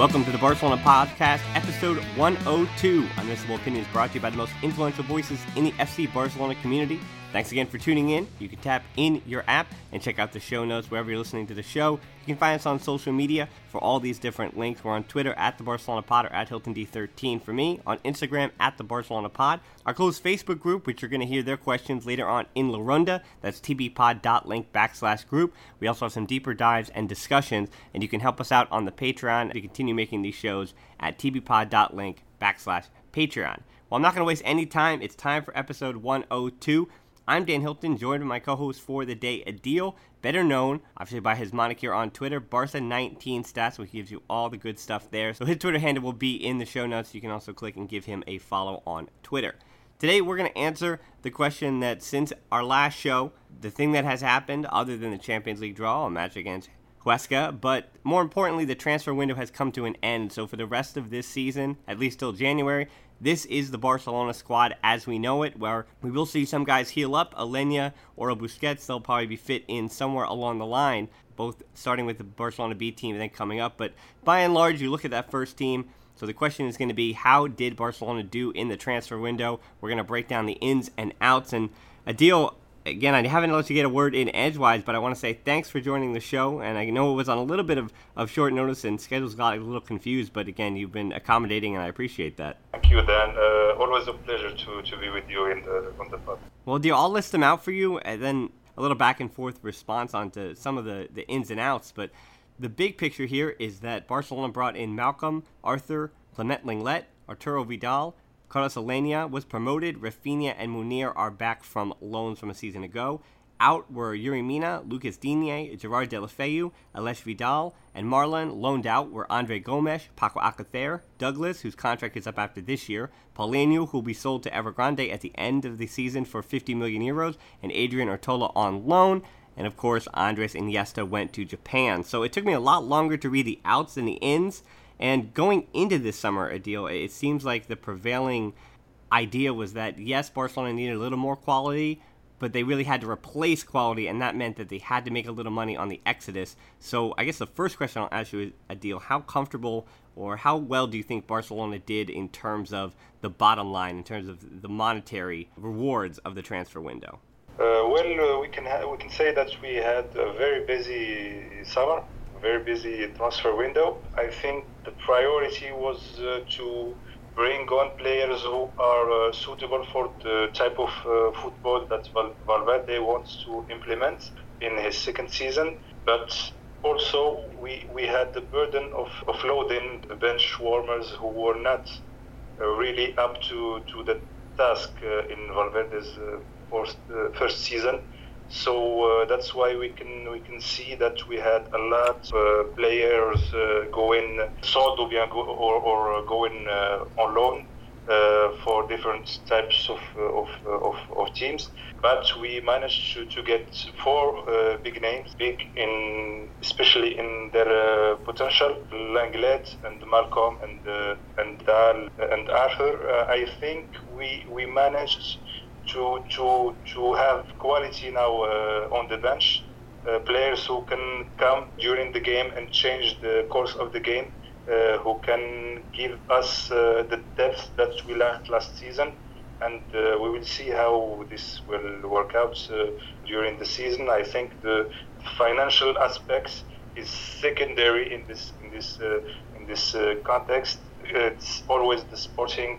Welcome to the Barcelona Podcast, episode 102. Unmissable Opinions brought to you by the most influential voices in the FC Barcelona community. Thanks again for tuning in. You can tap in your app and check out the show notes wherever you're listening to the show. You can find us on social media for all these different links. We're on Twitter at the Barcelona Pod or at Hilton D13 for me, on Instagram at the Barcelona Pod. Our closed Facebook group, which you're going to hear their questions later on in La Ronda. That's tbpod.link backslash group. We also have some deeper dives and discussions, and you can help us out on the Patreon to continue making these shows at tbpod.link backslash Patreon. Well, I'm not going to waste any time. It's time for episode 102. I'm Dan Hilton, joined by my co-host for the day, Adil, better known obviously by his moniker on Twitter, Barca19 Stats, which gives you all the good stuff there. So his Twitter handle will be in the show notes. You can also click and give him a follow on Twitter. Today we're going to answer the question that since our last show, the thing that has happened other than the Champions League draw, a match against Huesca, but more importantly, the transfer window has come to an end. So for the rest of this season, at least till January, this is the Barcelona squad as we know it, where we will see some guys heal up. Aleñá or a Busquets, they'll probably be fit in somewhere along the line, both starting with the Barcelona B team and then coming up. But by and large, you look at that first team. So the question is going to be, how did Barcelona do in the transfer window? We're going to break down the ins and outs. And Adil, again, I haven't let you get a word in edgewise, but I want to say thanks for joining the show. And I know it was on a little bit of, of short notice and schedules got a little confused, but again, you've been accommodating, and I appreciate that. Thank you, Dan. Uh, always a pleasure to, to be with you in the, on the pod. Well, Adil, I'll list them out for you, and then a little back and forth response onto some of the, the ins and outs. But the big picture here is that Barcelona brought in Malcom, Arthur, Clement Lenglet, Arturo Vidal, Carlos Aleñá was promoted. Rafinha and Munir are back from loans from a season ago. Out were Yerry Mina, Lucas Digne, Gerard Deulofeu, Aleix Vidal, and Marlon. Loaned out were Andre Gomes, Paco Alcacer, Douglas, whose contract is up after this year, Paulinho, who will be sold to Evergrande at the end of the season for 50 million euros, and Adrian Ortola on loan. And of course, Andres Iniesta went to Japan. So it took me a lot longer to read the outs than the ins. And going into this summer, Adil, it seems like the prevailing idea was that yes, Barcelona needed a little more quality, but they really had to replace quality, and that meant that they had to make a little money on the exodus. So I guess the first question I'll ask you is, Adil, how comfortable or how well do you think Barcelona did in terms of the bottom line, in terms of the monetary rewards of the transfer window? Uh, well, uh, we can ha- we can say that we had a very busy summer very busy transfer window. I think the priority was uh, to bring on players who are uh, suitable for the type of uh, football that Val- Valverde wants to implement in his second season. But also, we, we had the burden of offloading the bench warmers who were not uh, really up to, to the task uh, in Valverde's uh, first, first season. So uh, that's why we can we can see that we had a lot of uh, players uh, going sold or, or, or going uh, on loan uh, for different types of, uh, of, of, of, teams. But we managed to, to get four big names, big in especially in their potential. Lenglet and Malcom and and Dal and Arthur. I think we we managed to to to have quality now uh, on the bench uh, players who can come during the game and change the course of the game, uh, who can give us uh, the depth that we lacked last season. And uh, we will see how this will work out uh, during the season. I think the financial aspects is secondary in this in this in this context. It's always the sporting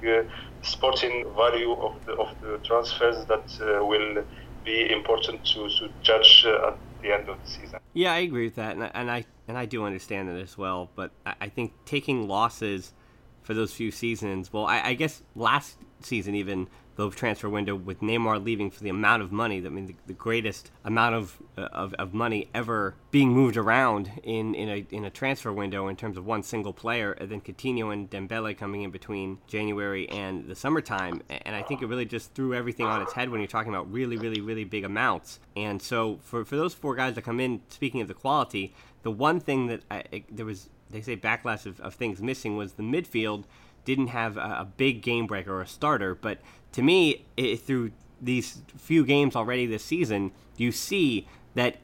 sporting value of the of the transfers that will be important to, to judge uh, at the end of the season. Yeah, I agree with that, and I and I, and I do understand that as well. But I, I think taking losses for those few seasons, well, I, I guess last season even the transfer window with Neymar leaving for the amount of money, I mean, the, the greatest amount of, of, of money ever being moved around in, in, a, in a transfer window in terms of one single player, and then Coutinho and Dembele coming in between January and the summertime. And I think it really just threw everything on its head when you're talking about really, really, really big amounts. And so for, for those four guys that come in, speaking of the quality, the one thing that I, there was, they say backlash of, of things missing was the midfield didn't have a, a big game breaker or a starter, but to me, it, through these few games already this season, you see that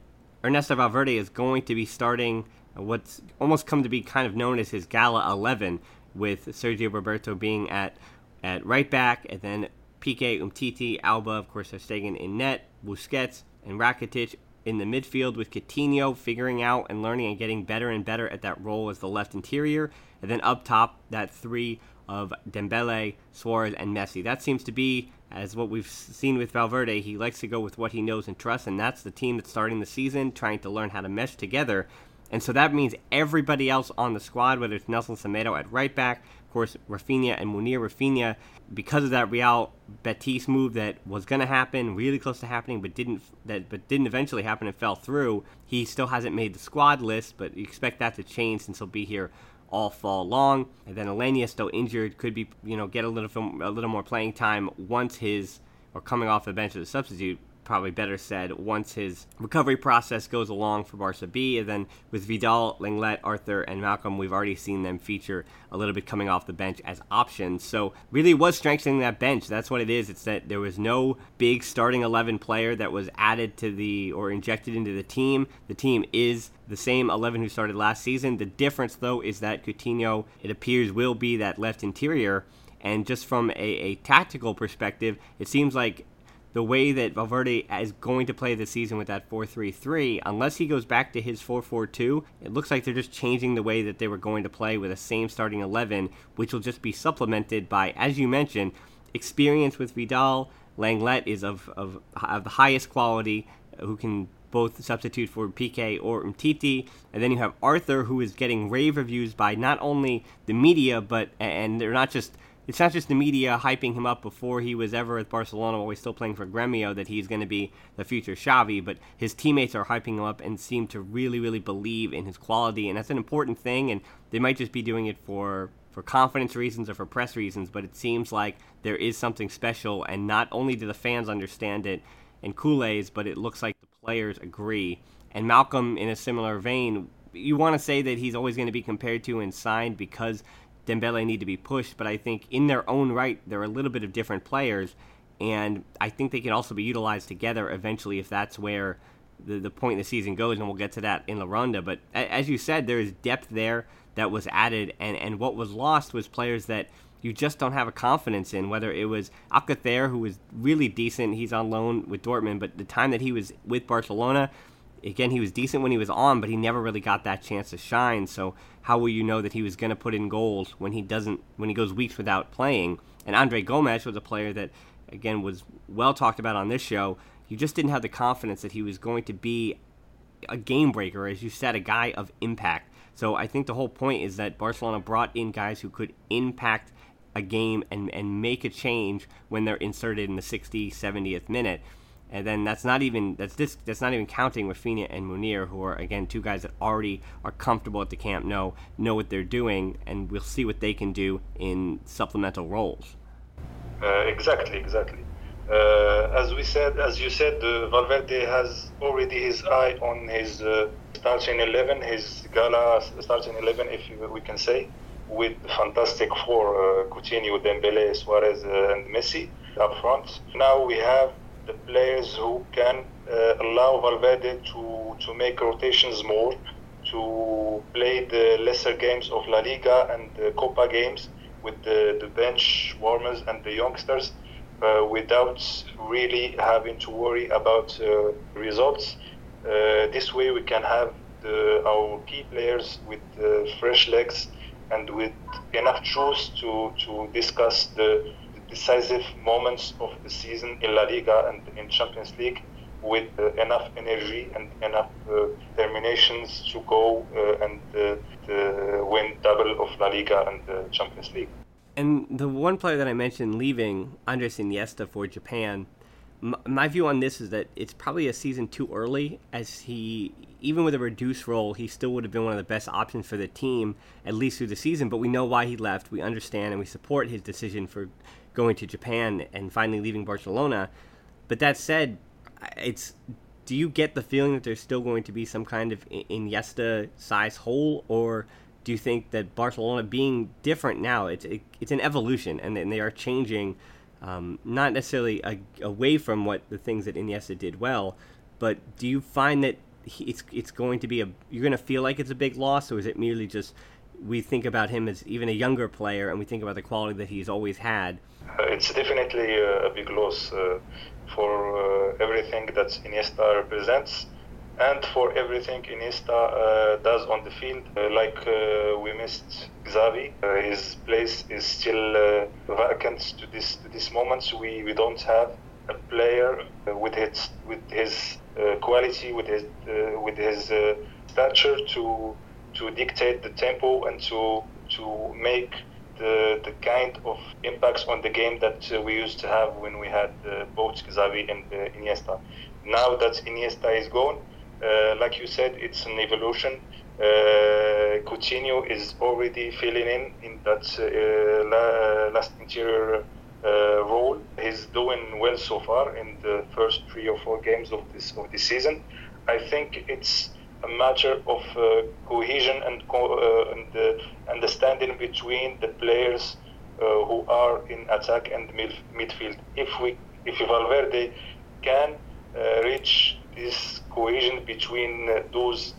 Ernesto Valverde is going to be starting what's almost come to be kind of known as his Gala 11, with Sergio Roberto being at, at right back, and then Piqué, Umtiti, Alba, of course, are staying in net, Busquets, and Rakitic in the midfield with Coutinho figuring out and learning and getting better and better at that role as the left interior, and then up top, that three of Dembele, Suarez, and Messi. That seems to be, as what we've seen with Valverde, he likes to go with what he knows and trusts, and that's the team that's starting the season, trying to learn how to mesh together. And so that means everybody else on the squad, whether it's Nelson Semedo at right back, of course, Rafinha and Munir Rafinha, because of that Real Betis move that was going to happen, really close to happening, but didn't that but didn't eventually happen and fell through. He still hasn't made the squad list, but you expect that to change since he'll be here all fall long. And then Aleñá, still injured, could be you know get a little a little more playing time once his or coming off the bench as a substitute probably better said, once his recovery process goes along for Barca B. And then with Vidal, Lenglet, Arthur, and Malcom, we've already seen them feature a little bit coming off the bench as options. So really was strengthening that bench. That's what it is. It's that there was no big starting 11 player that was added to the or injected into the team. The team is the same 11 who started last season. The difference, though, is that Coutinho, it appears, will be that left interior. And just from a, a tactical perspective, it seems like the way that Valverde is going to play this season with that 4-3-3, unless he goes back to his 4-4-2, it looks like they're just changing the way that they were going to play with the same starting 11, which will just be supplemented by, as you mentioned, experience with Vidal. Lenglet is of, of, of the highest quality, who can both substitute for Piqué or Umtiti. And then you have Arthur, who is getting rave reviews by not only the media, but and they're not just it's not just the media hyping him up before he was ever at Barcelona while he's still playing for Gremio that he's going to be the future Xavi, but his teammates are hyping him up and seem to really, really believe in his quality, and that's an important thing. And they might just be doing it for for confidence reasons or for press reasons, but it seems like there is something special, and not only do the fans understand it and Culés, but it looks like the players agree. And Malcom, in a similar vein, you want to say that he's always going to be compared to and signed because Dembele need to be pushed, but I think in their own right, they're a little bit of different players, and I think they can also be utilized together eventually if that's where the, the point of the season goes, and we'll get to that in La Ronda. But as you said, there is depth there that was added, and, and what was lost was players that you just don't have a confidence in. Whether it was Alcacer, who was really decent, he's on loan with Dortmund, but the time that he was with Barcelona, again, he was decent when he was on, but he never really got that chance to shine. So how will you know that he was going to put in goals when he doesn't when he goes weeks without playing? And Andre Gomes was a player that again was well talked about on this show. You just didn't have the confidence that he was going to be a game breaker, as you said, a guy of impact. So I think the whole point is that Barcelona brought in guys who could impact a game and, and make a change when they're inserted in the 60, 70th minute. And then that's not even that's this that's not even counting Rafinha and Munir, who are again two guys that already are comfortable at the camp, know know what they're doing, and we'll see what they can do in supplemental roles. Uh, exactly, exactly. Uh, as we said, as you said, uh, Valverde has already his eye on his uh, starting eleven, his gala starting eleven, if we can say, with fantastic four: uh, Coutinho, Dembele, Suarez, uh, and Messi up front. Now we have the players who can uh, allow Valverde to, to make rotations more, to play the lesser games of La Liga and the Copa games with the, the bench warmers and the youngsters uh, without really having to worry about uh, results. Uh, this way, we can have the, our key players with fresh legs and with enough juice to, to discuss the decisive moments of the season in La Liga and in Champions League with uh, enough energy and enough uh, determinations to go uh, and uh, win double of La Liga and Champions League. And the one player that I mentioned leaving, Andres Iniesta for Japan, my view on this is that it's probably a season too early, as he, even with a reduced role, he still would have been one of the best options for the team, at least through the season. But we know why he left. We understand and we support his decision for going to Japan and finally leaving Barcelona. But that said, it's do you get the feeling that there's still going to be some kind of Iniesta size hole, or do you think that Barcelona being different now, it's it, it's an evolution and, and they are changing, um, not necessarily a, away from what the things that Iniesta did well, but do you find that he, it's it's going to be a you're going to feel like it's a big loss, or is it merely just we think about him as even a younger player and we think about the quality that he's always had? Uh, it's definitely a, a big loss uh, for uh, everything that Iniesta represents and for everything Iniesta uh, does on the field. Uh, like uh, we missed Xavi, uh, his place is still uh, vacant to this to this moment. We, we don't have a player uh, with his with his quality, with his with his stature to to dictate the tempo and to to make the, the kind of impacts on the game that uh, we used to have when we had uh, both Xavi and uh, Iniesta. Now that Iniesta is gone, uh, like you said, it's an evolution. Uh, Coutinho is already filling in in that uh, last interior role. He's doing well so far in the first three or four games of this of this season. I think it's a matter of uh, cohesion and, co- uh, and uh, understanding between the players who are in attack and mid- midfield. If we, if Valverde can reach this cohesion between uh, those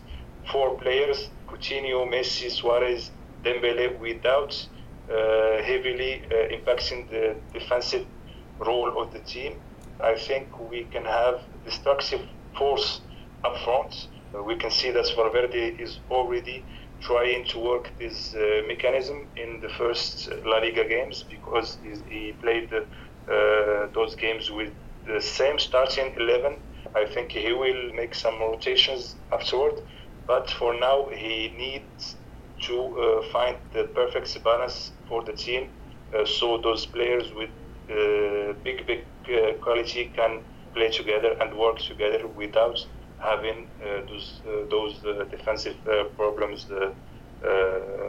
four players, Coutinho, Messi, Suarez, Dembele, without uh, heavily uh, impacting the defensive role of the team. I think we can have destructive force up front. Uh, we can see that Valverde is already trying to work this uh, mechanism in the first La Liga games because he played uh, those games with the same starting 11 I think he will make some rotations afterward, but for now he needs to uh, find the perfect balance for the team, uh, so those players with uh, big big uh, quality can play together and work together without having uh, those uh, those uh, defensive uh, problems. Uh,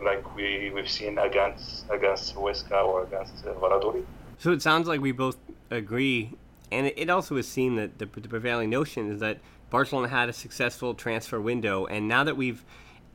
like we we've seen against against Huesca or against Valladolid. So it sounds like we both agree and it also is seen that the, the prevailing notion is that Barcelona had a successful transfer window, and now that we've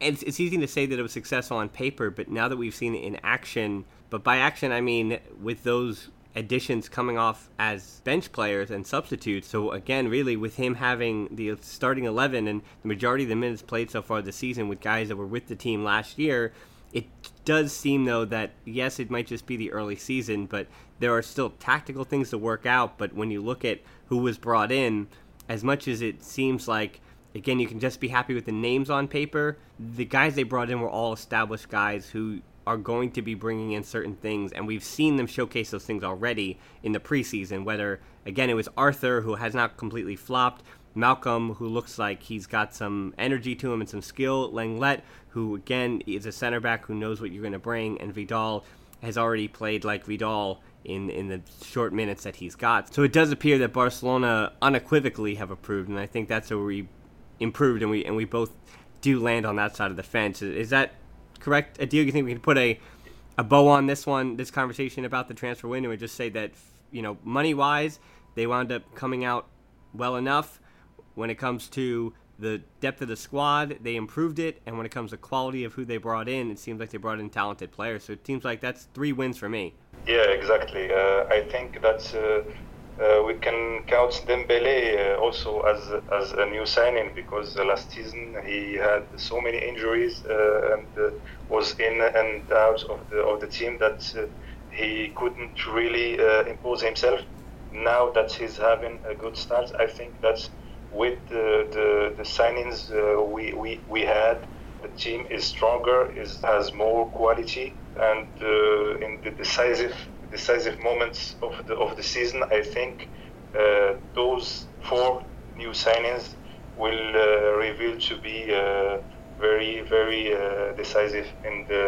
it's, it's easy to say that it was successful on paper, but now that we've seen it in action, but by action I mean with those additions coming off as bench players and substitutes. So again, really with him having the starting 11 and the majority of the minutes played so far this season with guys that were with the team last year, it does seem though that yes, it might just be the early season, but there are still tactical things to work out. But when you look at who was brought in, as much as it seems like again you can just be happy with the names on paper, the guys they brought in were all established guys who are going to be bringing in certain things, and we've seen them showcase those things already in the preseason. Whether again it was Arthur who has not completely flopped, Malcom, who looks like he's got some energy to him and some skill. Lenglet who again is a center back who knows what you're going to bring, and Vidal has already played like Vidal in in the short minutes that he's got. So it does appear that Barcelona unequivocally have approved, and I think that's where we improved, and we and we both do land on that side of the fence. Is that correct, Adil? You think we can put a a bow on this one, this conversation about the transfer window, and just say that you know money wise, they wound up coming out well enough when it comes to the depth of the squad, they improved it, and when it comes to quality of who they brought in, it seems like they brought in talented players. So it seems like that's three wins for me. Yeah, exactly. Uh, I think that's uh, uh, we can count Dembele uh, also as as a new signing because last season he had so many injuries uh, and uh, was in and out of the of the team that uh, he couldn't really impose himself. Now that he's having a good start, I think that with the the, the signings we, we we had, the team is stronger, is has more quality, and in the decisive decisive moments of the of the season, I think uh, those four new signings will uh, reveal to be uh, very very uh, decisive in the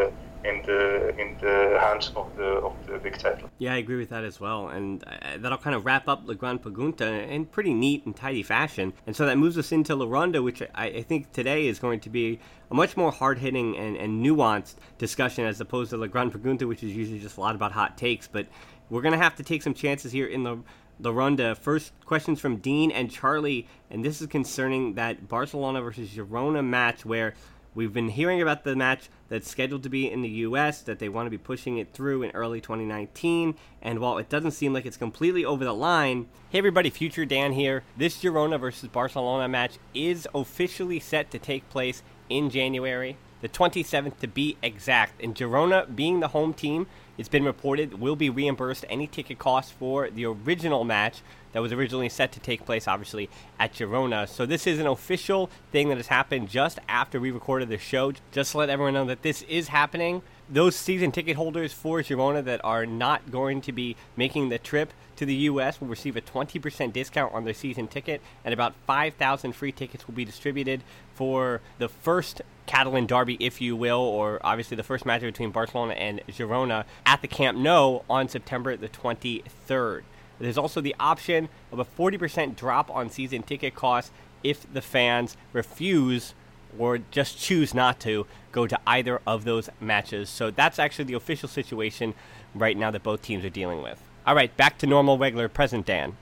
in the in the hands of the of the big title. Yeah, I agree with that as well, and uh, that'll kind of wrap up La Gran Pregunta in pretty neat and tidy fashion. And so that moves us into La Ronda, which I, I think today is going to be a much more hard hitting and, and nuanced discussion as opposed to La Gran Pregunta, which is usually just a lot about hot takes. But we're gonna have to take some chances here in the the ronda. First questions from Dean and Charlie, and this is concerning that Barcelona versus Girona match where We've been hearing about the match that's scheduled to be in the U.S., that they want to be pushing it through in early 2019. And while it doesn't seem like it's completely over the line, hey everybody, Future Dan here. This Girona versus Barcelona match is officially set to take place in January, the 27th to be exact. And Girona, being the home team, it's been reported will be reimbursed any ticket costs for the original match that was originally set to take place, obviously, at Girona. So this is an official thing that has happened just after we recorded the show. Just to let everyone know that this is happening. Those season ticket holders for Girona that are not going to be making the trip to the U.S. will receive a 20% discount on their season ticket, and about 5,000 free tickets will be distributed for the first Catalan derby, if you will, or obviously the first match between Barcelona and Girona at the Camp Nou on September the 23rd. There's also the option of a 40% drop on season ticket costs if the fans refuse or just choose not to go to either of those matches. So that's actually the official situation right now that both teams are dealing with. All right, back to normal, regular, present Dan.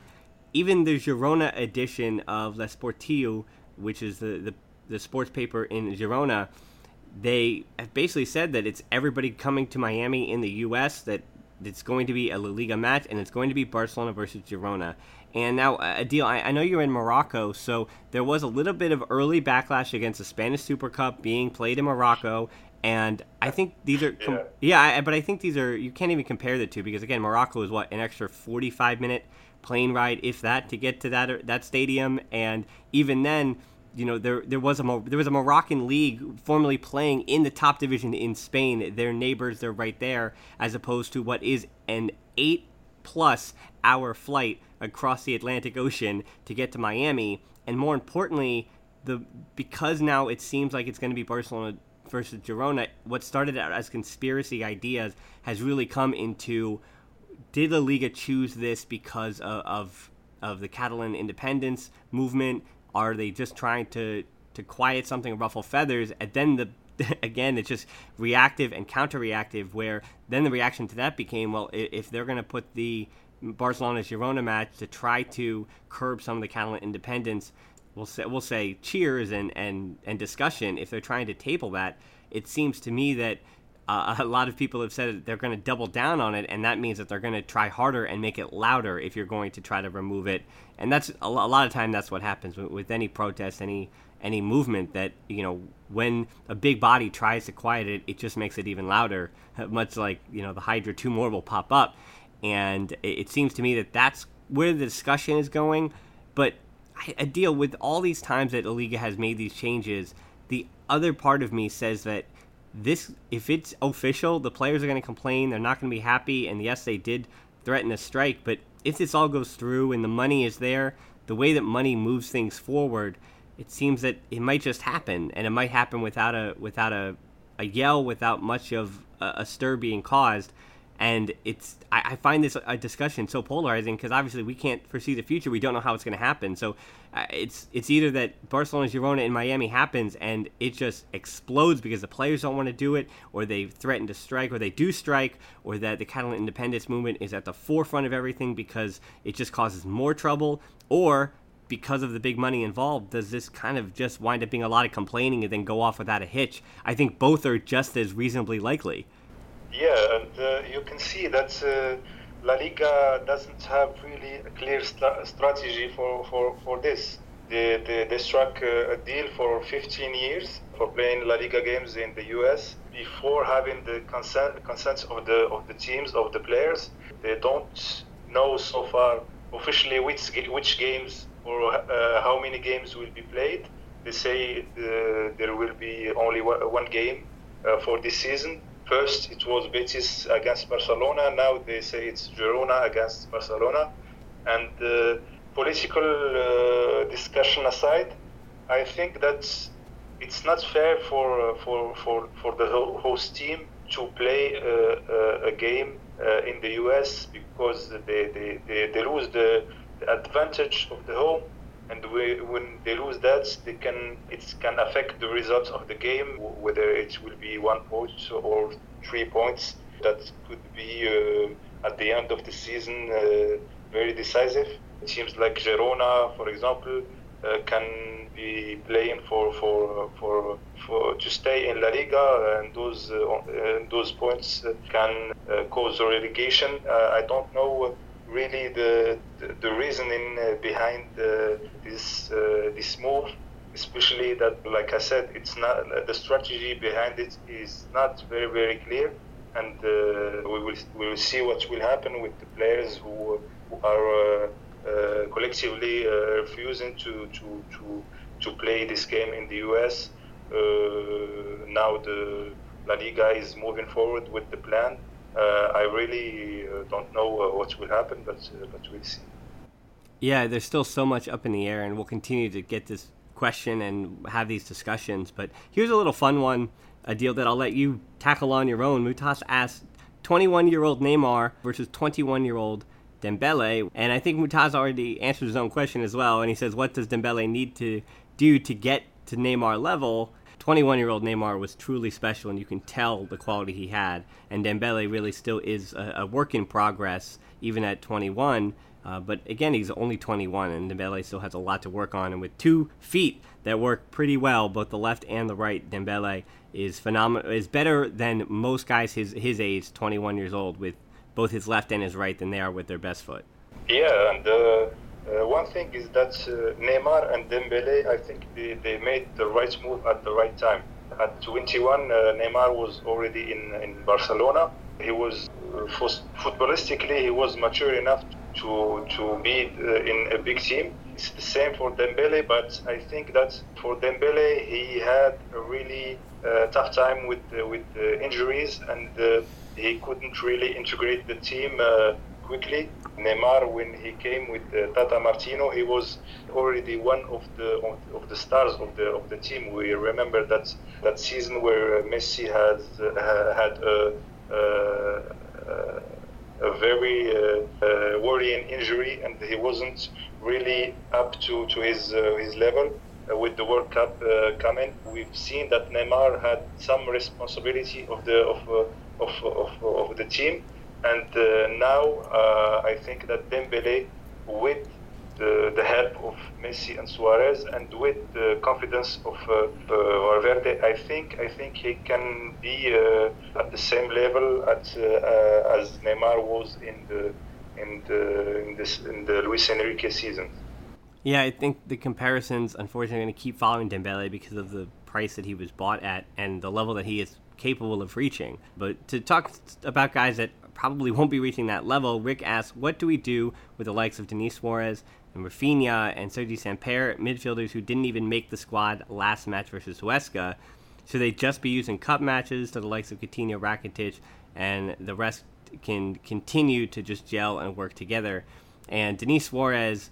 Even the Girona edition of L'Esportiu, which is the, the, the sports paper in Girona, they have basically said that it's everybody coming to Miami in the U.S. that it's going to be a La Liga match, and it's going to be Barcelona versus Girona. And now, uh, Adil, I, I, know you're in Morocco, so there was a little bit of early backlash against the Spanish Super Cup being played in Morocco. And I think these are, com- yeah, yeah I, but I think these are, you can't even compare the two because, again, Morocco is what, an extra 45 minute plane ride, if that, to get to that, that stadium. And even then, you know there there was a there was a Moroccan league formerly playing in the top division in Spain. Their neighbors, they're right there, as opposed to what is an eight plus hour flight across the Atlantic Ocean to get to Miami. And more importantly, the because now it seems like it's going to be Barcelona versus Girona. What started out as conspiracy ideas has really come into did La Liga choose this because of, of of the Catalan independence movement? Are they just trying to to quiet something, ruffle feathers, and then the again it's just reactive and counter-reactive where then the reaction to that became well if they're going to put the Barcelona Girona match to try to curb some of the Catalan independence we'll say we'll say cheers and and and discussion. If they're trying to table that it seems to me that uh, a lot of people have said they're going to double down on it, and that means that they're going to try harder and make it louder if you're going to try to remove it. And that's a lot of time that's what happens with, with any protest, any any movement. That you know, when a big body tries to quiet it, it just makes it even louder. Much like you know, the Hydra two more will pop up, and it, it seems to me that that's where the discussion is going. But I, I deal with all these times that the has made these changes. The other part of me says that this if it's official, the players are going to complain. They're not going to be happy. And yes, they did threaten a strike. But if this all goes through and the money is there, the way that money moves things forward, it seems that it might just happen, and it might happen without a without a, a yell, without much of a, a stir being caused and it's I, I, find this a discussion so polarizing because obviously we can't foresee the future. We don't know how it's going to happen. So uh, it's it's either that Barcelona, Girona, in Miami happens and it just explodes because the players don't want to do it, or they threaten to strike, or they do strike, or that the Catalan independence movement is at the forefront of everything because it just causes more trouble, or because of the big money involved, does this kind of just wind up being a lot of complaining and then go off without a hitch? I think both are just as reasonably likely. Yeah, and uh, you can see that uh, La Liga doesn't have really a clear st- strategy for, for, for this. They, they, they struck a deal for 15 years for playing La Liga games in the US before having the consent, consent of the of the teams of the players. They don't know so far officially which which games or uh, how many games will be played. They say uh, there will be only one game uh, for this season. First, it was Betis against Barcelona. Now they say it's Girona against Barcelona. And uh, political uh, discussion aside, I think that it's not fair for uh, for for for the host team to play a game in the US because they, they, they, they lose the advantage of the home and we, when they lose that, they can it can affect the results of the game, whether it will be one point or three points. That could be uh, at the end of the season uh, very decisive. Teams like Girona, for example, uh, can be playing for for for for to stay in La Liga, and those uh, those points can uh, cause relegation. Uh, I don't know really the the, the reasoning uh, behind uh, this uh, this move especially that like i said it's not the strategy behind it is not very very clear. And uh, we will we will see what will happen with the players who, who are uh, collectively refusing to, to to to play this game in the US now the La Liga is moving forward with the plan. uh, I really uh, don't know uh, what will happen, but but we'll see. Yeah, there's still so much up in the air, and we'll continue to get this question and have these discussions. But here's a little fun one, Adil that I'll let you tackle on your own. Mutas asked 21 year old Neymar versus 21 year old Dembele. And I think Mutaz already answered his own question as well. And he says, What does Dembele need to do to get to Neymar level? 21 year old Neymar was truly special, and you can tell the quality he had. And Dembele really still is a, a work in progress, even at 21. Uh, but again, he's only 21, and Dembele still has a lot to work on. And with two feet that work pretty well, both the left and the right, Dembele is phenomenal. Is better than most guys his his age, 21 years old, with both his left and his right, than they are with their best foot. Yeah, and uh, uh, one thing is that uh, Neymar and Dembele, I think they, they made the right move at the right time. At 21, uh, Neymar was already in, in Barcelona. He was, footballistically, he was mature enough to, to be in a big team. It's the same for Dembele, but I think that for Dembele, he had a really uh, tough time with uh, with uh, injuries, and he couldn't really integrate the team quickly. Neymar, when he came with uh, Tata Martino, he was already one of the of, the stars of the of the team. We remember that that season where Messi has uh, had a, a, a very uh, uh, worrying injury, and he wasn't really up to to his uh, his level. Uh, with the World Cup coming, we've seen that Neymar had some responsibility of the of of, of, of the team and uh, now uh, I think that Dembele, with the, the, help of Messi and Suarez, and with the confidence of uh, Valverde, I think I think he can be at the same level at, as Neymar was in the in the in this in the Luis Enrique season. Yeah, I think the comparisons, unfortunately, are going to keep following Dembele because of the price that he was bought at and the level that he is capable of reaching. But to talk about guys that probably won't be reaching that level, Rick asks, what do we do with the likes of Denis Suarez and Rafinha and Sergi Samper, midfielders who didn't even make the squad last match versus Huesca? Should they just be using cup matches to the likes of Coutinho, Rakitic, and the rest can continue to just gel and work together? And Denis Suarez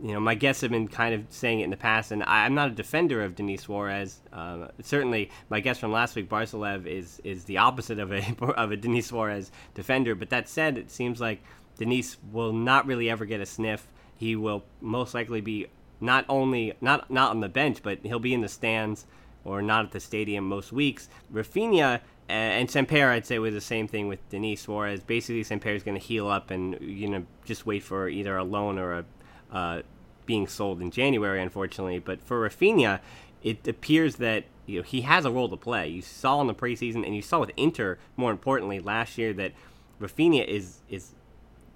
you know, my guests have been kind of saying it in the past, and I, am not a defender of Denis Suarez. Uh, certainly, my guest from last week, Barcelev, is is the opposite of a of a Denis Suarez defender. But that said, it seems like Denis will not really ever get a sniff. He will most likely be not only not not on the bench, but he'll be in the stands or not at the stadium most weeks. Rafinha and Samper, I'd say, was the same thing with Denis Suarez. Basically, Samper is going to heal up and you know just wait for either a loan or a uh, being sold in January, unfortunately. But for Rafinha, it appears that you know he has a role to play. You saw in the preseason, and you saw with Inter, more importantly, last year that Rafinha is is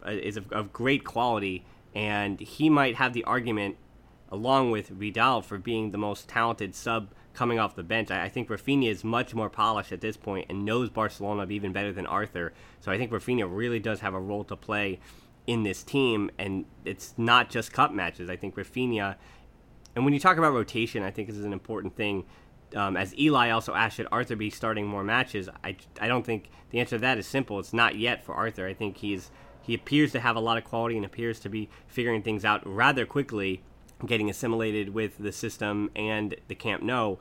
uh, is of, of great quality, and he might have the argument, along with Vidal, for being the most talented sub coming off the bench. I, I think Rafinha is much more polished at this point and knows Barcelona even better than Arthur. So I think Rafinha really does have a role to play in this team, and it's not just cup matches. I think Rafinha, and when you talk about rotation, I think this is an important thing. Um, as Eli also asked, should Arthur be starting more matches? I, I don't think the answer to that is simple. It's not yet for Arthur. I think he's he appears to have a lot of quality and appears to be figuring things out rather quickly, getting assimilated with the system and the Camp Nou,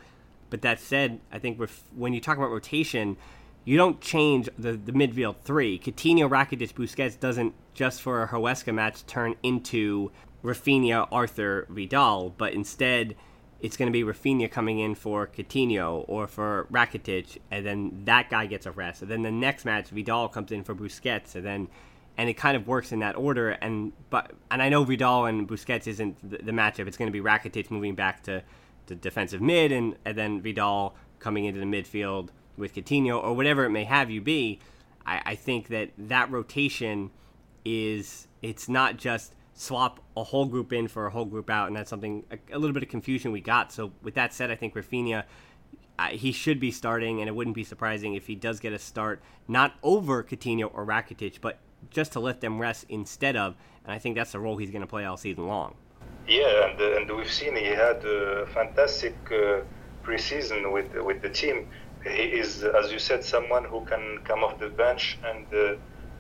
But that said, I think when you talk about rotation, you don't change the, the midfield three. Coutinho, Rakitic, Busquets doesn't just for a Huesca match turn into Rafinha, Arthur, Vidal, but instead it's going to be Rafinha coming in for Coutinho or for Rakitic, and then that guy gets a rest. And then the next match, Vidal comes in for Busquets, and then and it kind of works in that order. And but and I know Vidal and Busquets isn't the, the matchup. It's going to be Rakitic moving back to the defensive mid, and, and then Vidal coming into the midfield with Coutinho or whatever it may have you be. I, I think that that rotation is it's not just swap a whole group in for a whole group out, and that's something a, a little bit of confusion we got. So with that said, I think Rafinha. Uh, he should be starting, and it wouldn't be surprising if he does get a start, not over Coutinho or Rakitic, but just to let them rest instead of. And I think that's the role he's going to play all season long. Yeah, and, and we've seen he had a fantastic uh, preseason with with the team. He is, as you said, someone who can come off the bench and uh,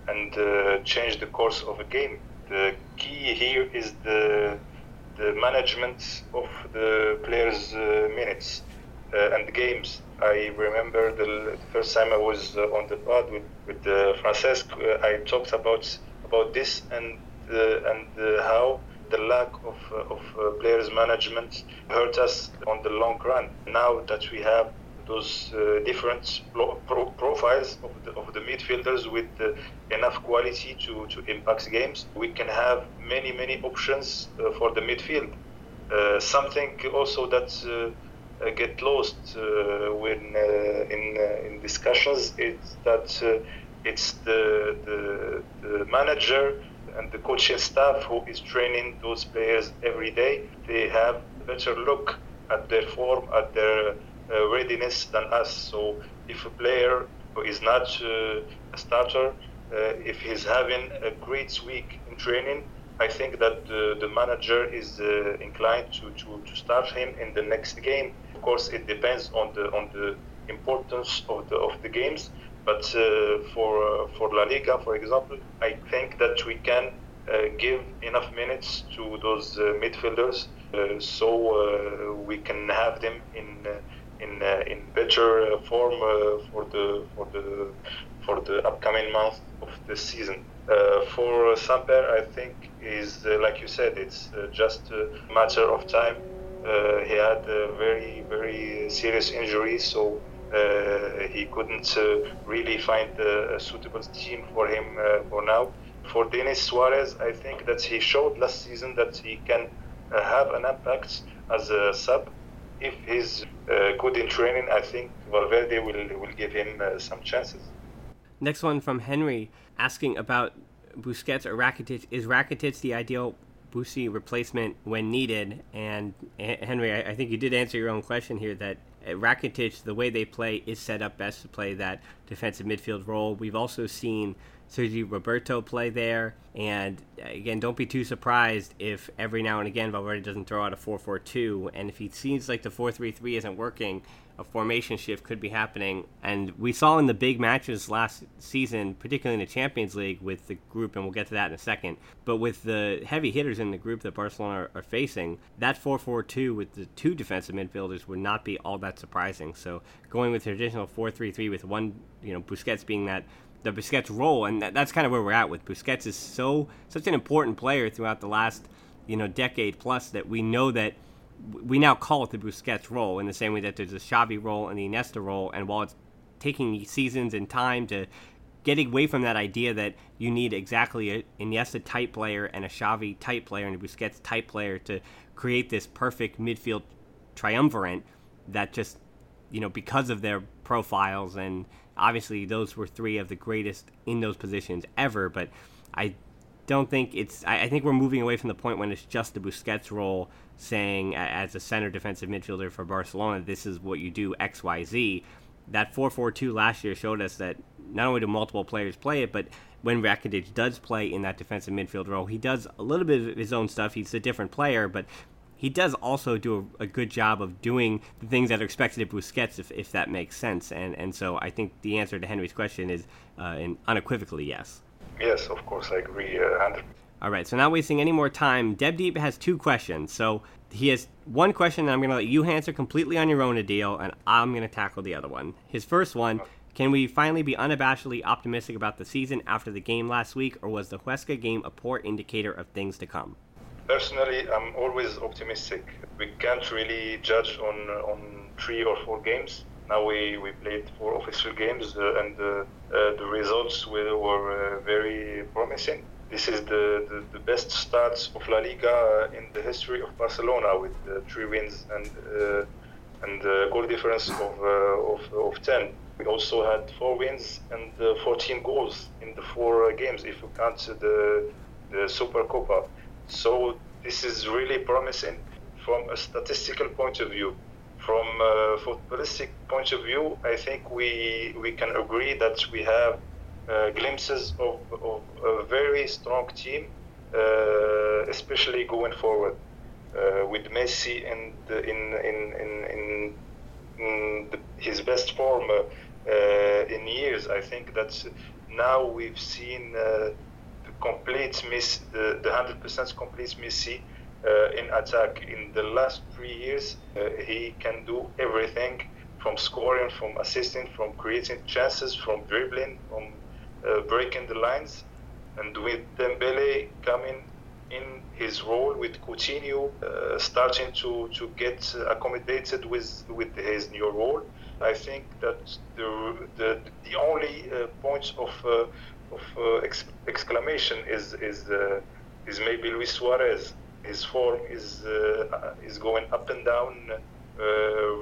and uh, change the course of a game. The key here is the the management of the players' uh, minutes uh, and games. I remember the first time I was uh, on the pod with with uh, Francesc, I talked about about this and and how the lack of, of players' management hurt us on the long run. Now that we have those uh, different pro- profiles of the, of the midfielders with uh, enough quality to, to impact games. We can have many, many options uh, for the midfield. Uh, something also that uh, uh, get lost when in, in discussions is that it's the, the, the manager and the coaching staff who is training those players every day. They have better look at their form, at their uh, readiness than us. So if a player who is not uh, a starter, uh, if he's having a great week in training, I think that the, the manager is inclined to, to, to start him in the next game. Of course, it depends on the on the importance of the of the games. But uh, for uh, for La Liga, for example, I think that we can uh, give enough minutes to those midfielders so we can have them in in uh, in better uh, form uh, for the for the for the upcoming month of the season. for Samper, I think is like you said, it's just a matter of time. he had a very very serious injury, so uh, he couldn't uh, really find a, suitable team for him uh, for now. For Denis Suarez, I think that he showed last season that he can have an impact as a sub if uh, Uh, good in training, I think Valverde will will give him uh, some chances. Next one from Henry asking about Busquets or Rakitic. Is Rakitic the ideal Busi replacement when needed? And uh, Henry, I, I think you did answer your own question here that uh, Rakitic, the way they play, is set up best to play that defensive midfield role. We've also seen Sergi Roberto play there. And again, don't be too surprised if every now and again Valverde doesn't throw out a 4 4 2. And if he seems like the 4 3 3 isn't working, a formation shift could be happening. And we saw in the big matches last season, particularly in the Champions League with the group, and we'll get to that in a second. But with the heavy hitters in the group that Barcelona are, are facing, that 4 4 2 with the two defensive midfielders would not be all that surprising. So going with traditional 4 3 3 with one, you know, Busquets being that the Busquets role, and that, that's kind of where we're at with Busquets is so such an important player throughout the last you know decade plus that we know that we now call it the Busquets role in the same way that there's a Xavi role and the Iniesta role, and while it's taking seasons and time to get away from that idea that you need exactly an Iniesta type player and a Xavi type player and a Busquets type player to create this perfect midfield triumvirate that just you know because of their profiles and obviously those were three of the greatest in those positions ever. But I don't think it's. I, I, think we're moving away from the point when it's just the Busquets role, saying as a center defensive midfielder for Barcelona, this is what you do X Y Z. That four four two last year showed us that not only do multiple players play it, but when Rakitic does play in that defensive midfield role, he does a little bit of his own stuff. He's a different player, but he does also do a, a, good job of doing the things that are expected of Busquets, if, if that makes sense. And and so I think the answer to Henry's question is uh, unequivocally yes. Yes, of course, I agree, uh, All right, so not wasting any more time, Deb Deep has two questions. So he has one question that I'm going to let you answer completely on your own, Adil, and I'm going to tackle the other one. His first one can we finally be unabashedly optimistic about the season after the game last week, or was the Huesca game a poor indicator of things to come? Personally, I'm always optimistic. We can't really judge on on three or four games. Now we, we played four official games, uh, and uh, uh, the results were, were uh, very promising. This is the, the, the, best start of La Liga in the history of Barcelona with three wins and and goal difference of, of, of 10. We also had four wins and 14 goals in the four games if you count the, the Super Copa. So this is really promising from a statistical point of view. From a footballistic point of view, I think we we can agree that we have uh, glimpses of, of, a very strong team, uh, especially going forward. Uh, with Messi in, the, in, in, in, in the, his best form uh, in years, I think that now we've seen uh, complete miss, the, the 100% complete Messi uh, in attack. In the last three years, uh, he can do everything from scoring, from assisting, from creating chances, from dribbling, from uh, breaking the lines. And with Dembele coming in his role, with Coutinho uh, starting to, to get accommodated with, with his new role, I think that the, the, the only uh, points of, uh, of ex- exclamation is, is, is maybe Luis Suarez his form is uh, is going up and down. Uh,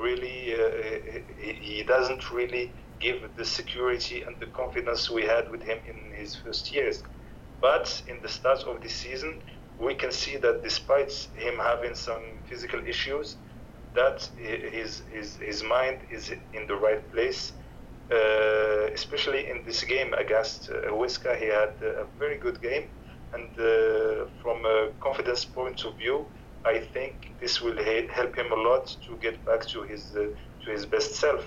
really, uh, he, he, doesn't really give the security and the confidence we had with him in his first years. But in the start of the season, we can see that despite him having some physical issues, that his his, his mind is in the right place. Uh, especially in this game against uh, Huesca, he had a very good game and uh, from a confidence point of view, I think this will help him a lot to get back to his uh, to his best self.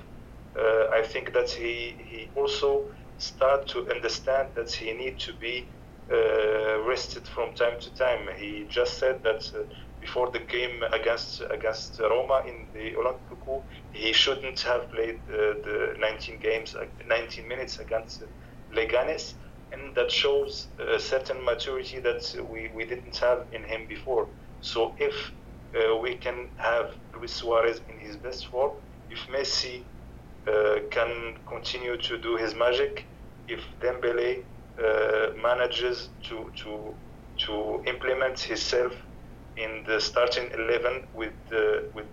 Uh, I think that he he also start to understand that he need to be uh, rested from time to time. He just said that uh, before the game against against Roma in the Olimpico, he shouldn't have played the 19 games, 19 minutes against Leganes and that shows a certain maturity that we, we didn't have in him before. So if uh, we can have Luis Suarez in his best form, if Messi uh, can continue to do his magic, if Dembele uh, manages to, to, to implement himself in the starting 11 with, with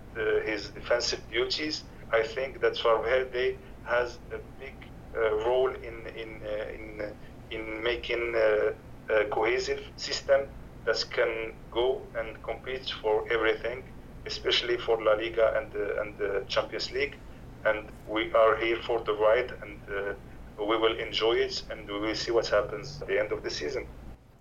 his defensive duties, I think that Valverde has a big uh, role in, in, uh, in in making a, a cohesive system that can go and compete for everything, especially for La Liga and the, and the Champions League. And we are here for the ride, and uh, we will enjoy it, and we will see what happens at the end of the season.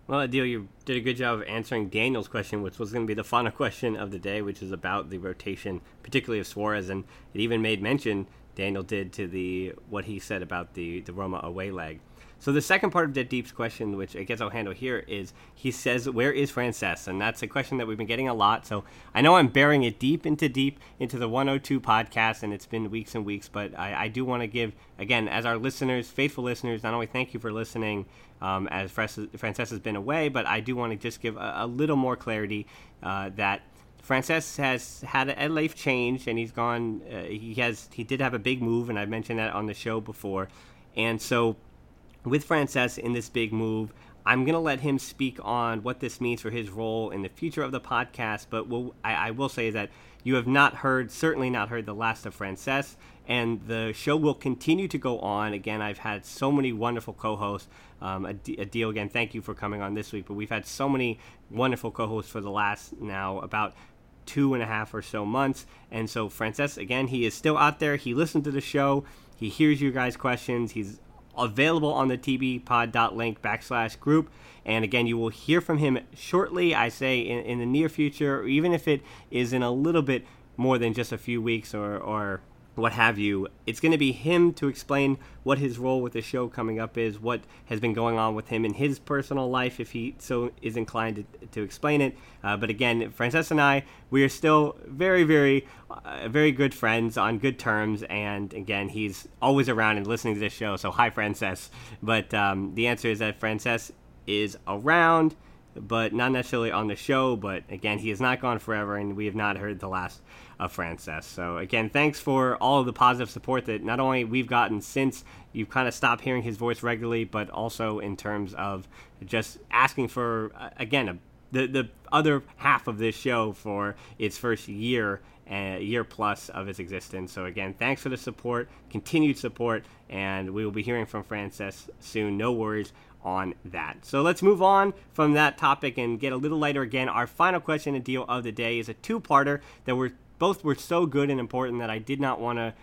Well, Adil, you did a good job of answering Daniel's question, which was going to be the final question of the day, which is about the rotation, particularly of Suarez, and it even made mention Daniel did to the what he said about the the Roma away leg. So the second part of Deb Deep's question, which I guess I'll handle here, is he says, "Where is Francesc?" And that's a question that we've been getting a lot. So I know I'm burying it deep into deep into the 102 podcast, and it's been weeks and weeks. But I, I do want to give again, as our listeners, faithful listeners, not only thank you for listening, um, as Francesc has been away, but I do want to just give a, a little more clarity uh, that. Francesc has had a life change, and he's gone. Uh, he has he did have a big move, and I've mentioned that on the show before, and so with Francesc in this big move, I'm going to let him speak on what this means for his role in the future of the podcast. But we'll, I, I will say that you have not heard, certainly not heard, the last of Francesc, and the show will continue to go on. Again, I've had so many wonderful co-hosts. Um, Adil again, thank you for coming on this week. But we've had so many wonderful co-hosts for the last now about two and a half or so months. And so Francesc, again, he is still out there. He listens to the show. He hears you guys' questions. He's available on the tbpod.link backslash group. And again, you will hear from him shortly, I say in, in the near future, even if it is in a little bit more than just a few weeks or, or what have you. It's going to be him to explain what his role with the show coming up is, what has been going on with him in his personal life, if he so is inclined to, to explain it. Uh, but again, Francesc and I, we are still very, very, uh, very good friends on good terms. And again, he's always around and listening to this show. So hi, Francesc. But um, the answer is that Francesc is around but not necessarily on the show. But again, he has not gone forever, and we have not heard the last of Francesc. So again, thanks for all of the positive support that not only we've gotten since you've kind of stopped hearing his voice regularly, but also in terms of just asking for uh, again a, the the other half of this show for its first year a uh, year plus of its existence. So again, thanks for the support, continued support, and we will be hearing from Francesc soon. No worries on that. So let's move on from that topic and get a little lighter again. Our final question and deal of the day is a two-parter that were both were so good and important that I did not want to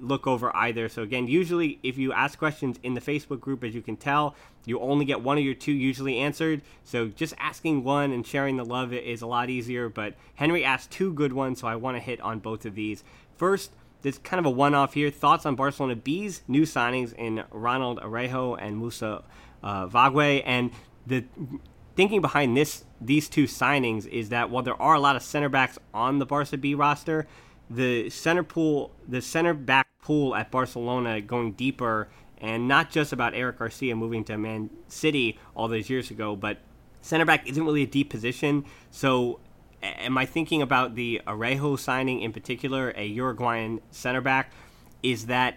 look over either. So again, usually if you ask questions in the Facebook group, as you can tell, you only get one of your two usually answered. So just asking one and sharing the love is a lot easier. But Henry asked two good ones, so I want to hit on both of these. First, this kind of a one-off here. Thoughts on Barcelona B's new signings in Ronald Araujo and Moussa uh, Wagué, and the thinking behind this these two signings is that while there are a lot of center backs on the Barca B roster, the center pool, the center back pool at Barcelona going deeper, and not just about Eric Garcia moving to Man City all those years ago, but center back isn't really a deep position. So, am I thinking about the Araujo signing in particular, a Uruguayan center back? Is that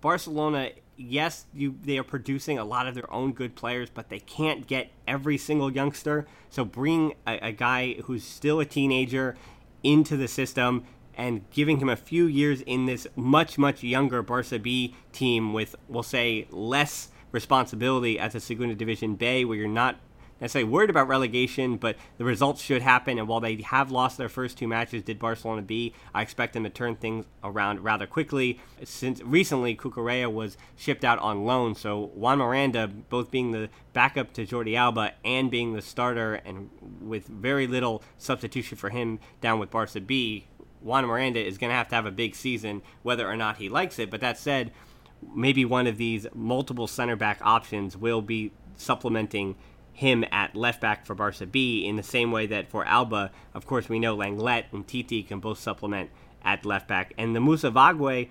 Barcelona yes, you they are producing a lot of their own good players, but they can't get every single youngster. So bring a, a guy who's still a teenager into the system and giving him a few years in this much much younger Barca B team with we'll say less responsibility as a Segunda Division B, where you're not necessarily worried about relegation, but the results should happen. And while they have lost their first two matches, did Barcelona B? I expect them to turn things around rather quickly. Since recently, Cucurella was shipped out on loan, so Juan Miranda, both being the backup to Jordi Alba and being the starter, and with very little substitution for him down with Barca B, Juan Miranda is going to have to have a big season, whether or not he likes it. But that said, maybe one of these multiple center back options will be supplementing him at left back for Barca B in the same way that for Alba, of course, we know Lenglet and Titi can both supplement at left back. And the Moussa Wagué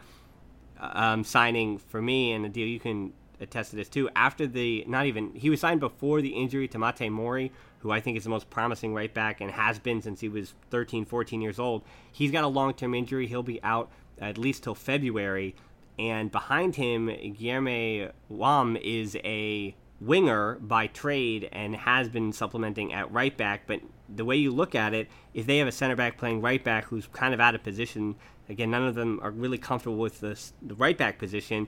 um, signing for me, and the deal you can attest to this too, after the, not even, he was signed before the injury to Mateu Morey, who I think is the most promising right back and has been since he was 13, 14 years old. He's got a long term injury. He'll be out at least till February. And behind him, Guilherme Wam is a winger by trade and has been supplementing at right back. But the way you look at it, if they have a center back playing right back who's kind of out of position, again, none of them are really comfortable with the, the right back position.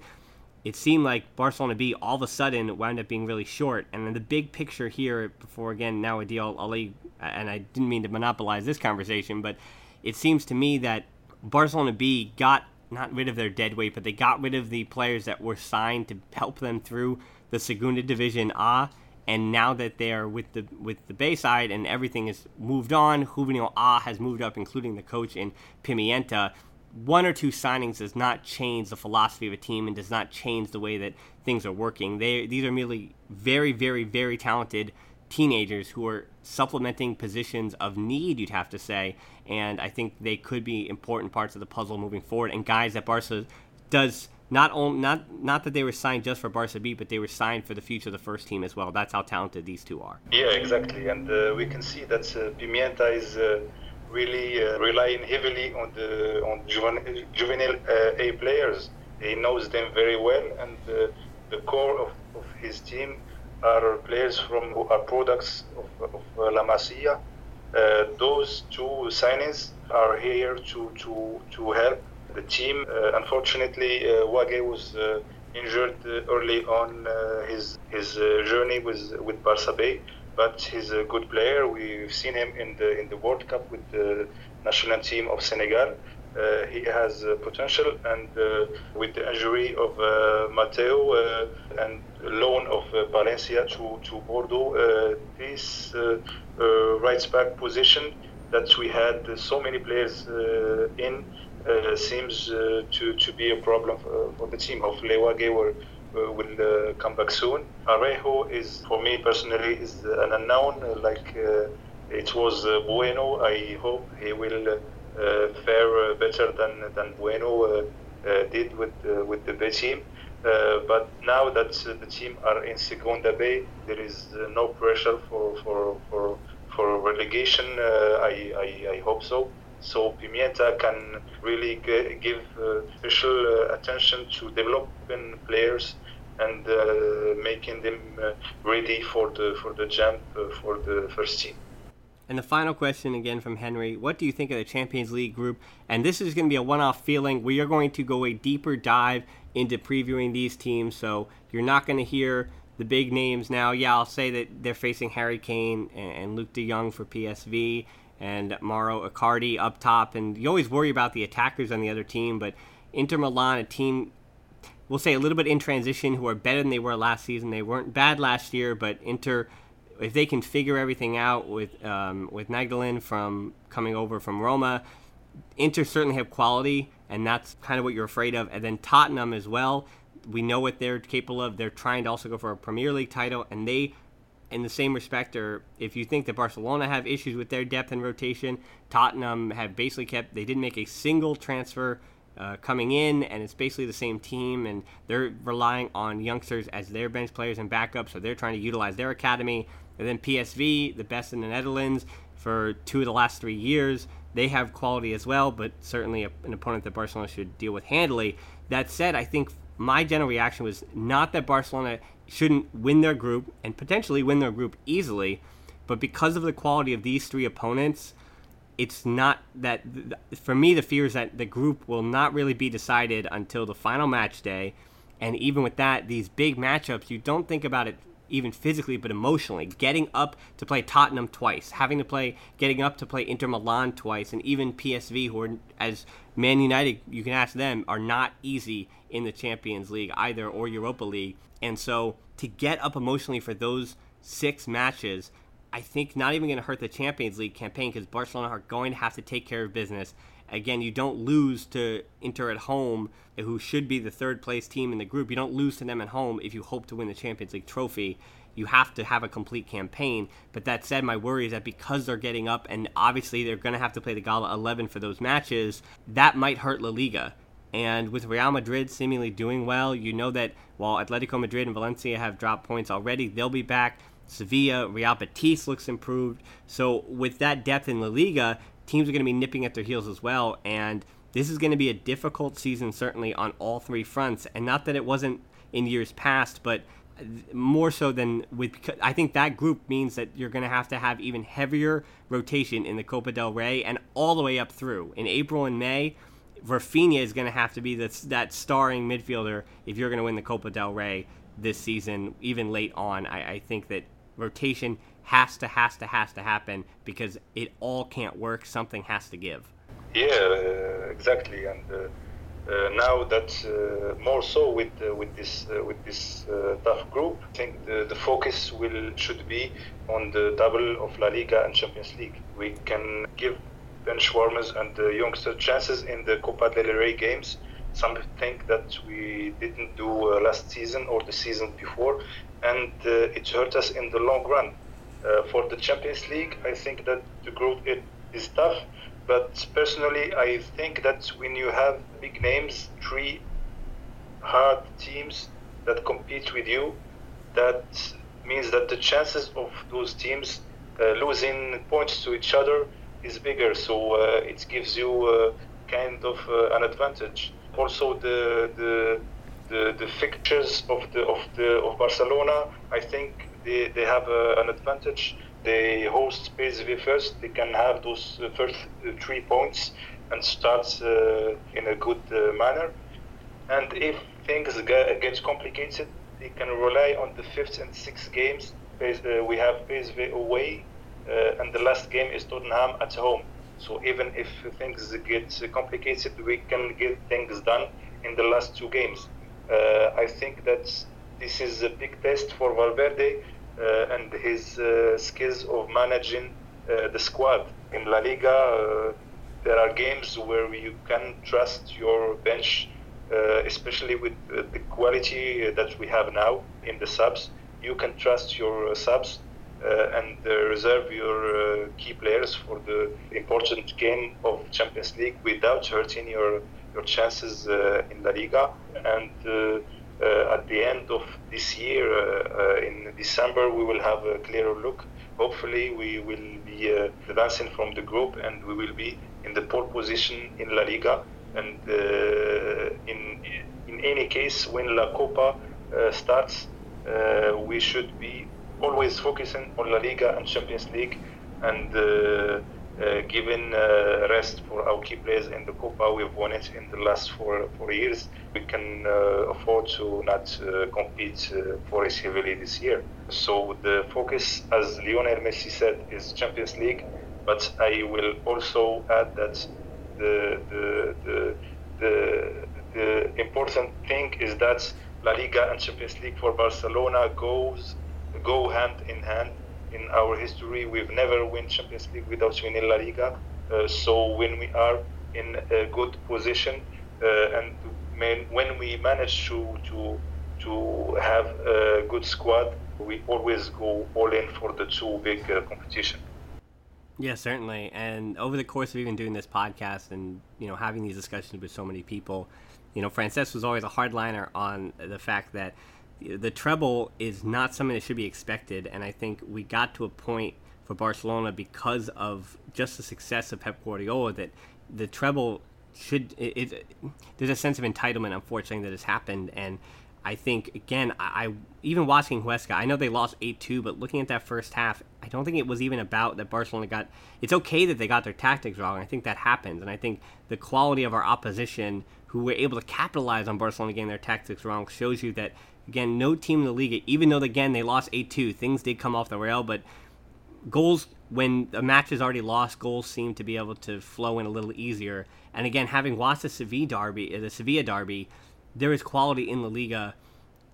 It seemed like Barcelona B all of a sudden wound up being really short. And then the big picture here, before again, now I'll let you, and I didn't mean to monopolize this conversation, but it seems to me that Barcelona B got not rid of their dead weight, but they got rid of the players that were signed to help them through the Segunda Division A. And now that they are with the with the Bayside and everything is moved on, Juvenil A has moved up, including the coach in Pimienta. One or two signings does not change the philosophy of a team and does not change the way that things are working. They these are merely very, very, very talented teenagers who are supplementing positions of need, you'd have to say. And I think they could be important parts of the puzzle moving forward. And guys that Barca does not only not not that they were signed just for Barca B, but they were signed for the future of the first team as well. That's how talented these two are. Yeah, exactly, and uh, we can see that uh, Pimienta is uh, really uh, relying heavily on the on juvenile, juvenile uh, A players. He knows them very well, and uh, the core of, of his team are players from who are products of, of La Masia. Those two signings are here to, to, to help the team. Uh, unfortunately, uh, Wagué was uh, injured early on his his journey with with Barça B, but he's a good player. We've seen him in the in the World Cup with the national team of Senegal. Uh, he has uh, potential, and uh, with the injury of Mateu and loan of Palencia to, to Bordeaux, this right back position that we had so many players in Uh, seems uh, to, to be a problem for, for the team. Hopefully, Wagué will, uh, will uh, come back soon. Araujo is, for me personally, is an unknown. Uh, like it was Bueno. I hope he will fare better than than Bueno did with with the B team. Uh, but now that uh, the team are in Segunda B, there is uh, no pressure for for for, for relegation. I, I, I hope so. So Pimienta can really g- give uh, special uh, attention to developing players and uh, making them uh, ready for the for the jump uh, for the first team. And the final question again from Henry What do you think of the Champions League group? And this is going to be a one off feeling. We are going to go a deeper dive into previewing these teams. So you're not going to hear the big names now. Yeah, I'll say that they're facing Harry Kane and Luuk de Jong for PSV and Mauro Icardi up top. And you always worry about the attackers on the other team, but Inter Milan, a team, we'll say a little bit in transition, who are better than they were last season. They weren't bad last year, but Inter, if they can figure everything out with um, with Nainggolan from coming over from Roma, Inter certainly have quality, and that's kind of what you're afraid of. And then Tottenham as well. We know what they're capable of. They're trying to also go for a Premier League title, and they in the same respect, or if you think that Barcelona have issues with their depth and rotation, Tottenham have basically kept, they didn't make a single transfer uh, coming in, and it's basically the same team, and they're relying on youngsters as their bench players and backups, so they're trying to utilize their academy. And then PSV, the best in the Netherlands for two of the last three years, they have quality as well, but certainly an opponent that Barcelona should deal with handily. That said, I think my general reaction was not that Barcelona shouldn't win their group and potentially win their group easily, but because of the quality of these three opponents, it's not that for me the fear is that the group will not really be decided until the final match day. And even with that these big matchups you don't think about it even physically but emotionally getting up to play Tottenham twice having to play getting up to play Inter Milan twice and even PSV who are as Man United you can ask them are not easy in the Champions League either or Europa League and so to get up emotionally for those six matches, I think not even going to hurt the Champions League campaign because Barcelona are going to have to take care of business. Again, you don't lose to Inter at home, who should be the third place team in the group. You don't lose to them at home if you hope to win the Champions League trophy. You have to have a complete campaign. But that said, my worry is that because they're getting up and obviously they're going to have to play the Gala 11 for those matches, that might hurt La Liga and with Real Madrid seemingly doing well, you know that while Atletico Madrid and Valencia have dropped points already, they'll be back. Sevilla, Real Betis looks improved. So with that depth in La Liga, teams are going to be nipping at their heels as well. And this is going to be a difficult season, certainly on all three fronts. And not that it wasn't in years past, but more so than with. I think that group means that you're going to have to have even heavier rotation in the Copa del Rey and all the way up through in April and May. Rafinha is going to have to be that that starring midfielder if you're going to win the Copa del Rey this season, even late on. I, I think that rotation has to, has to, has to happen because it all can't work. Something has to give. Yeah, uh, exactly. And uh, uh, now that more so with with this with this tough group, I think the, the focus will should be on the double of La Liga and Champions League. We can give bench warmers and the youngster chances in the Copa del Rey games. Some think that we didn't do uh, last season or the season before, and uh, it hurt us in the long run. Uh, for the Champions League, I think that the group it is tough, but personally, I think that when you have big names, three hard teams that compete with you, that means that the chances of those teams uh, losing points to each other is bigger, so uh, it gives you uh, kind of uh, an advantage. Also, the the the, the fixtures of the of the of Barcelona, I think they, they have uh, an advantage. They host PSV first. They can have those uh, first three points and start in a good manner. And if things get, get complicated, they can rely on the fifth and sixth games. we have PSV away, and the last game is Tottenham at home. So even if things get complicated, we can get things done in the last two games. Uh, I think that this is a big test for Valverde uh, and his uh, skills of managing the squad. In La Liga, there are games where you can trust your bench, especially with the quality that we have now in the subs. You can trust your subs uh, and uh, reserve your uh, key players for the important game of Champions League without hurting your your chances in La Liga. And Uh, at the end of this year, uh, uh, in December, we will have a clearer look. Hopefully, we will be advancing from the group and we will be in the pole position in La Liga. And in in any case, when La Copa starts, we should be always focusing on La Liga and Champions League and uh, uh, giving uh, rest for our key players in the Copa. We've won it in the last four, four years. We can afford to not compete for AC heavily this year. So the focus, as Lionel Messi said, is Champions League. But I will also add that the, the, the, the, the important thing is that La Liga and Champions League for Barcelona goes go hand in hand. In our history, we've never won Champions League without winning La Liga. Uh, so when we are in a good position uh, and when we manage to to to have a good squad, we always go all in for the two big uh, competition. Yeah, certainly. And over the course of even doing this podcast and you know having these discussions with so many people, you know, Francesc was always a hardliner on the fact that the treble is not something that should be expected, and I think we got to a point for Barcelona because of just the success of Pep Guardiola that the treble should it, it, there's a sense of entitlement unfortunately that has happened and I think again I, I even watching Huesca I know they lost 8-2 but looking at that first half I don't think it was even about that Barcelona got it's okay that they got their tactics wrong I think that happens and I think the quality of our opposition who were able to capitalize on Barcelona getting their tactics wrong shows you that Again, no team in the league, even though again they lost 8-2, things did come off the rail, but goals when a match is already lost, goals seem to be able to flow in a little easier. And again, having watched the Sevilla derby, uh, the Sevilla derby, there is quality in La Liga,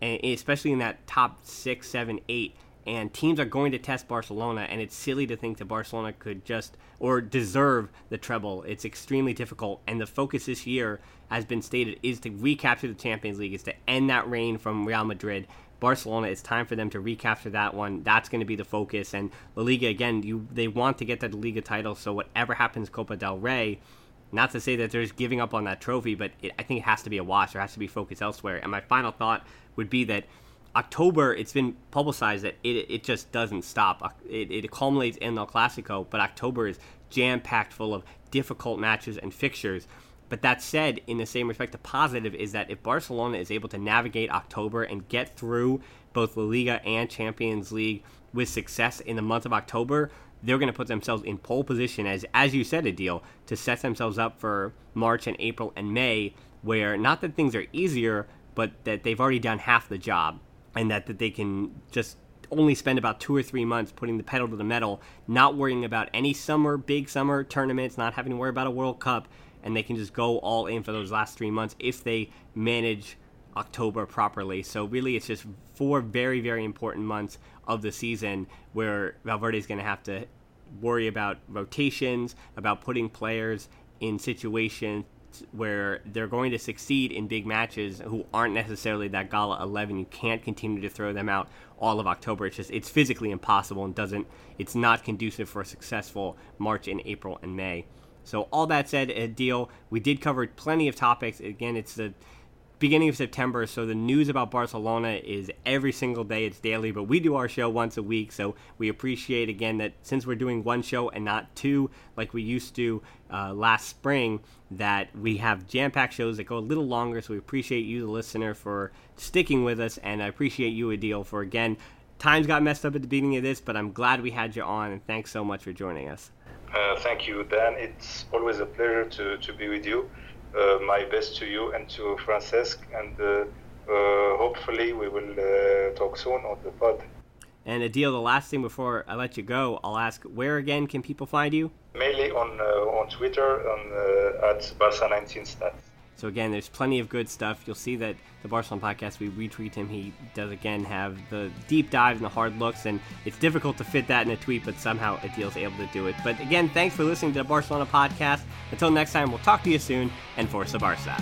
and especially in that top six, seven, eight. And teams are going to test Barcelona, and it's silly to think that Barcelona could just or deserve the treble. It's extremely difficult, and the focus this year has been stated, is to recapture the Champions League, is to end that reign from Real Madrid. Barcelona, it's time for them to recapture that one. That's going to be the focus. And La Liga, again, you they want to get that Liga title. So whatever happens, Copa del Rey, not to say that there's giving up on that trophy, but it, I think it has to be a watch. There has to be focus elsewhere. And my final thought would be that October, it's been publicized that it, it just doesn't stop. It, it culminates in El Clasico, but October is jam packed full of difficult matches and fixtures. But that said, in the same respect, the positive is that if Barcelona is able to navigate October and get through both La Liga and Champions League with success in the month of October, they're going to put themselves in pole position as, as you said, Adil, to set themselves up for March and April and May, where not that things are easier, but that they've already done half the job, and that, that they can just only spend about two or three months putting the pedal to the metal, not worrying about any summer, big summer tournaments, not having to worry about a World Cup, and they can just go all in for those last three months if they manage October properly. So really, it's just four very, very important months of the season where Valverde is going to have to worry about rotations, about putting players in situations where they're going to succeed in big matches who aren't necessarily that gala 11 you can't continue to throw them out all of october. It's just it's physically impossible and doesn't it's not conducive for a successful march in april and may so all that said, Adil. We did cover plenty of topics. Again, it's the beginning of September, so the news about Barcelona is every single day. It's daily, but we do our show once a week, so we appreciate again that since we're doing one show and not two like we used to uh, last spring, that we have jam-packed shows that go a little longer. So we appreciate you, the listener, for sticking with us, and I appreciate you, Adil, for again times got messed up at the beginning of this, but I'm glad we had you on, and thanks so much for joining us. Uh, thank you, Dan. It's always a pleasure to, to be with you. Uh, my best to you and to Francesc, and uh, uh hopefully we will uh, talk soon on the pod. And Adil, the last thing before I let you go, I'll ask where again can people find you? Mainly on uh, on Twitter on at Barca19stats. So again, there's plenty of good stuff. You'll see that the Barcelona podcast, we retweet him. He does again have the deep dive and the hard looks, and it's difficult to fit that in a tweet, but somehow Adil's able to do it. But again, thanks for listening to the Barcelona podcast. Until next time, we'll talk to you soon, and Forza Barca.